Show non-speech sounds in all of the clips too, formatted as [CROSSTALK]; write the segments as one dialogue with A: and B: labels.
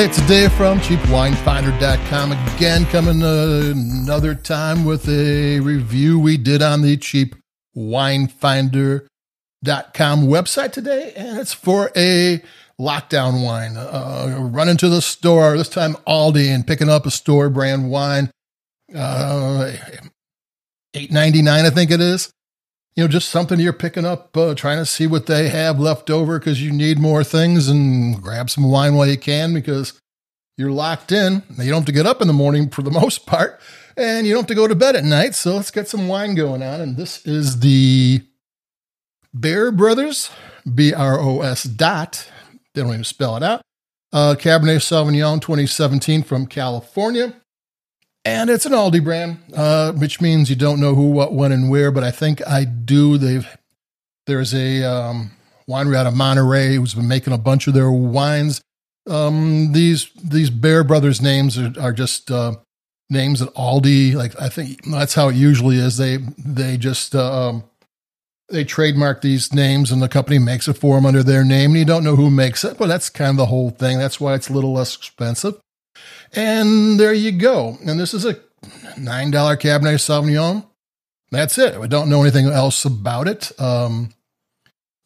A: Hey, it's Dave from CheapWineFinder.com again, coming uh, another time with a review we did on the CheapWineFinder.com website today, and it's for a lockdown wine. Uh, running to the store this time, Aldi, and picking up a store brand wine, uh, eight ninety nine, I think it is. You know, just something you're picking up, uh, trying to see what they have left over because you need more things, and grab some wine while you can because you're locked in. You don't have to get up in the morning for the [LAUGHS] most part, and you don't have to go to bed at night. So let's get some wine going on. And this is the Bear Brothers, B R O S dot. They don't even spell it out. Uh, Cabernet Sauvignon 2017 from California. And it's an Aldi brand, uh, which means you don't know who, what, when, and where, but I think I do. They've there's a um, winery out of Monterey who's been making a bunch of their wines um, these these Bear Brothers names are, are just uh, names that Aldi like. I think that's how it usually is. They they just uh, um, they trademark these names, and the company makes it for them under their name, and you don't know who makes it. But that's kind of the whole thing. That's why it's a little less expensive. And there you go. And this is a nine dollar Cabernet Sauvignon. That's it. We don't know anything else about it. Um,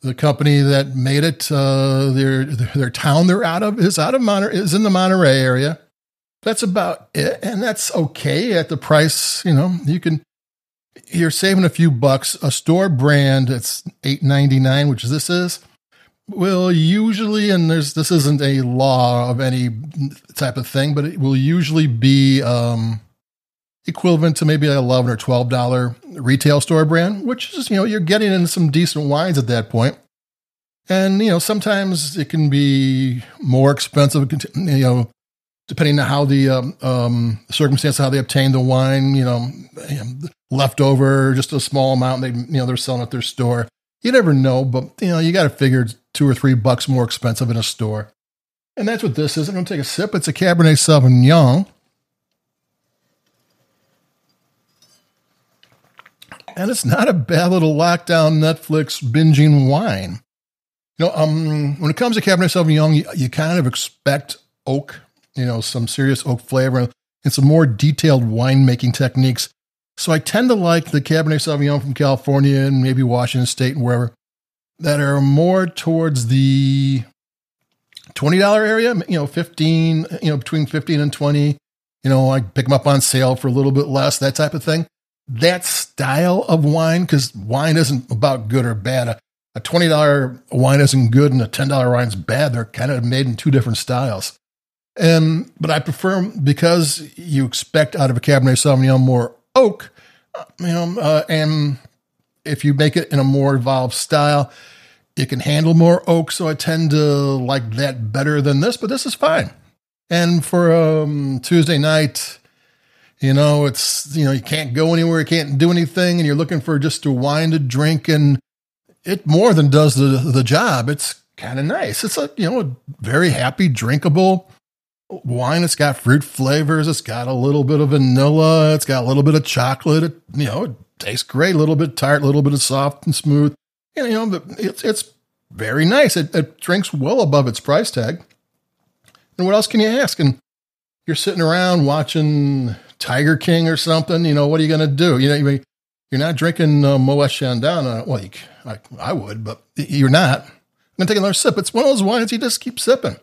A: the company that made it, uh, their their town they're out of is out of Monterey, is in the Monterey area. That's about it, and that's okay at the price. You know, you can you're saving a few bucks. A store brand it's eight ninety nine, which this is. Will usually, and there's this isn't a law of any type of thing, but it will usually be um, equivalent to maybe a eleven or twelve dollar retail store brand, which is you know you're getting in some decent wines at that point. And you know sometimes it can be more expensive, you know, depending on how the um, um, circumstance, how they obtain the wine. You know, leftover, just a small amount. They you know they're selling at their store. You never know, but you know you got to figure two or three bucks more expensive in a store. And that's what this is. I'm going to take a sip. It's a Cabernet Sauvignon. and it's not a bad little lockdown Netflix binging wine. You know, um, when it comes to Cabernet Sauvignon, you, you kind of expect oak, you know, some serious oak flavor and some more detailed winemaking techniques. So I tend to like the Cabernet Sauvignon from California and maybe Washington State and wherever that are more towards the $20 area, you know, 15, you know, between 15 and 20. You know, I pick them up on sale for a little bit less, that type of thing that style of wine, because wine isn't about good or bad. A, a $20 wine isn't good and a $10 wine's bad. They're kind of made in two different styles. And, but I prefer because you expect out of a Cabernet Sauvignon more oak, you know, uh, and if you make it in a more evolved style, it can handle more oak. So I tend to like that better than this, but this is fine. And for um, Tuesday night, you know, it's, you know, you can't go anywhere, you can't do anything, and you're looking for just a wine to drink, and it more than does the, the job. It's kind of nice. It's a, you know, a very happy, drinkable wine. It's got fruit flavors. It's got a little bit of vanilla. It's got a little bit of chocolate. It, you know, tastes great. A little bit tart, a little bit of soft and smooth. And, you know, it's, it's very nice. It, it drinks well above its price tag. And what else can you ask? And you're sitting around watching Tiger King or something, you know, what are you going to do? You know, you're not drinking uh, Moet Chandon. Uh, well, you, I, I would, but you're not. I'm going to take another sip. It's one of those wines you just keep sipping.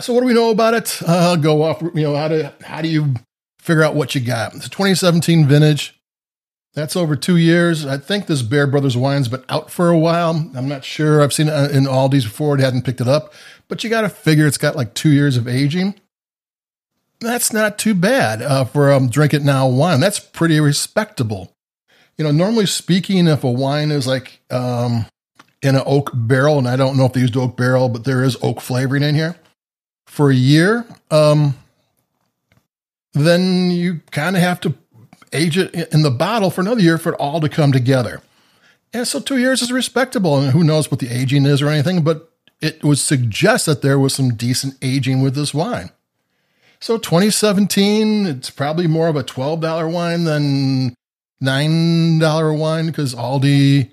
A: So what do we know about it? Uh, go off, you know, how do, how do you figure out what you got? It's a 2017 vintage. That's over two years. I think this Bear Brothers wine's been out for a while. I'm not sure. I've seen it in Aldi's before. It hadn't picked it up but you got to figure it's got like two years of aging. That's not too bad uh, for a um, drink it now wine. That's pretty respectable. You know, normally speaking, if a wine is like um, in an oak barrel, and I don't know if they used oak barrel, but there is oak flavoring in here for a year, um, then you kind of have to age it in the bottle for another year for it all to come together. And so two years is respectable. And who knows what the aging is or anything, but it would suggest that there was some decent aging with this wine. So 2017, it's probably more of a $12 wine than $9 wine because Aldi,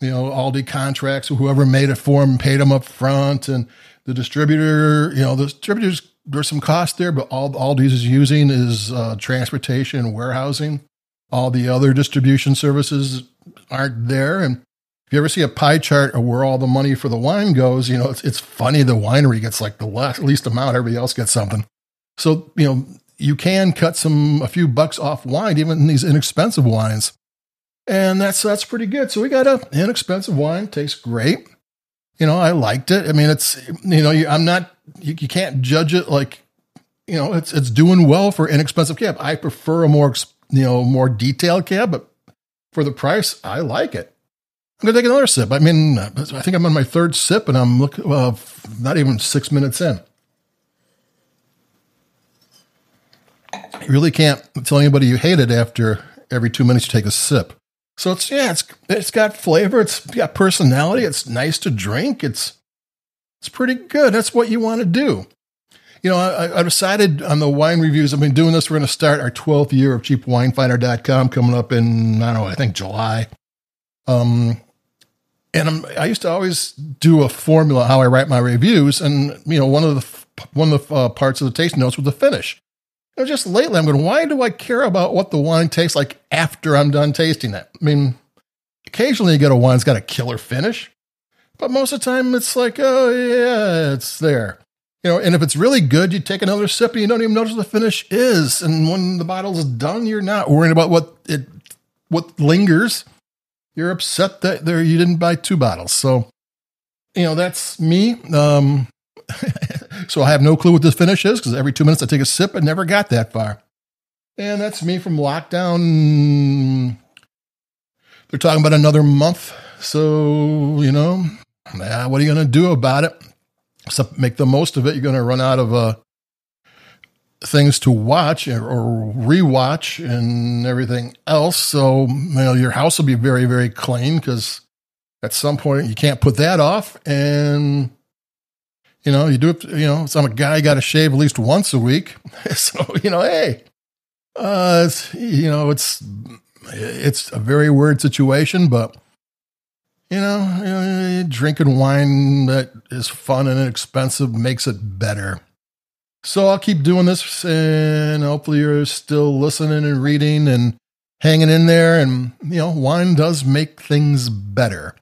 A: you know, Aldi contracts, whoever made it for them, paid them up front. And the distributor, you know, the distributors, there's some cost there, but all Aldi's is using is uh, transportation and warehousing. All the other distribution services aren't there. And if you ever see a pie chart of where all the money for the wine goes, you know, it's, it's funny the winery gets like the least amount, everybody else gets something. So, you know, you can cut some, a few bucks off wine, even these inexpensive wines. And that's, that's pretty good. So we got a inexpensive wine, tastes great. You know, I liked it. I mean, it's, you know, I'm not, you, you can't judge it like, you know, it's, it's doing well for inexpensive cab. I prefer a more, you know, more detailed cab, but for the price, I like it. I'm gonna take another sip. I mean, I think I'm on my third sip, and I'm look uh, not even six minutes in. You really can't tell anybody you hate it after every two minutes you take a sip. So it's yeah, it's it's got flavor, it's got personality, it's nice to drink, it's it's pretty good. That's what you want to do. You know, I, I decided on the wine reviews. I've been doing this. We're going to start our 12th year of cheapwinefinder.com coming up in, I don't know, I think July. Um, and I'm, i used to always do a formula how I write my reviews, and you know one of the one of the uh, parts of the taste notes was the finish. You know, just lately, I'm going, why do I care about what the wine tastes like after I'm done tasting it? I mean, occasionally you get a wine that's got a killer finish, but most of the time it's like, oh yeah, it's there. You know, and if it's really good, you take another sip and you don't even notice the finish is. And when the bottle's done, you're not worrying about what it what lingers you're upset that there you didn't buy two bottles. So, you know, that's me. Um, [LAUGHS] so I have no clue what this finish is because every two minutes I take a sip. I never got that far. And that's me from lockdown. They're talking about another month. So, you know, yeah, what are you going to do about it? So make the most of it. You're going to run out of uh, things to watch or rewatch and everything else. So, you know, your house will be very, very clean because at some point you can't put that off. And, you know, you do it, you know, so I'm a guy got to shave at least once a week. [LAUGHS] so, you know, hey, uh, it's, you know, it's, it's a very weird situation, but, you know, drinking wine that is fun and inexpensive makes it better. So I'll keep doing this and hopefully you're still listening and reading and hanging in there. And, you know, wine does make things better.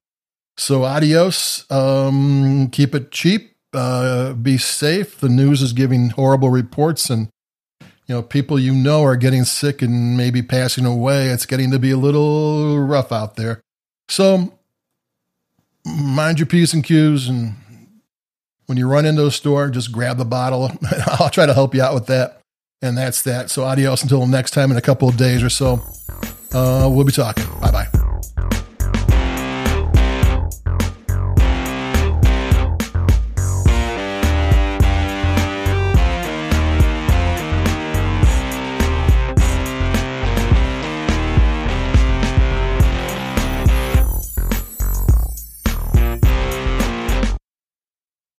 A: So adios. Um, keep it cheap. Uh, be safe. The news is giving horrible reports and, you know, people you know are getting sick and maybe passing away. It's getting to be a little rough out there. So mind your P's and Q's and when you run into a store, just grab the bottle. [LAUGHS] I'll try to help you out with that. And that's that. So adios until next time in a couple of days or so. Uh, we'll be talking. Bye bye.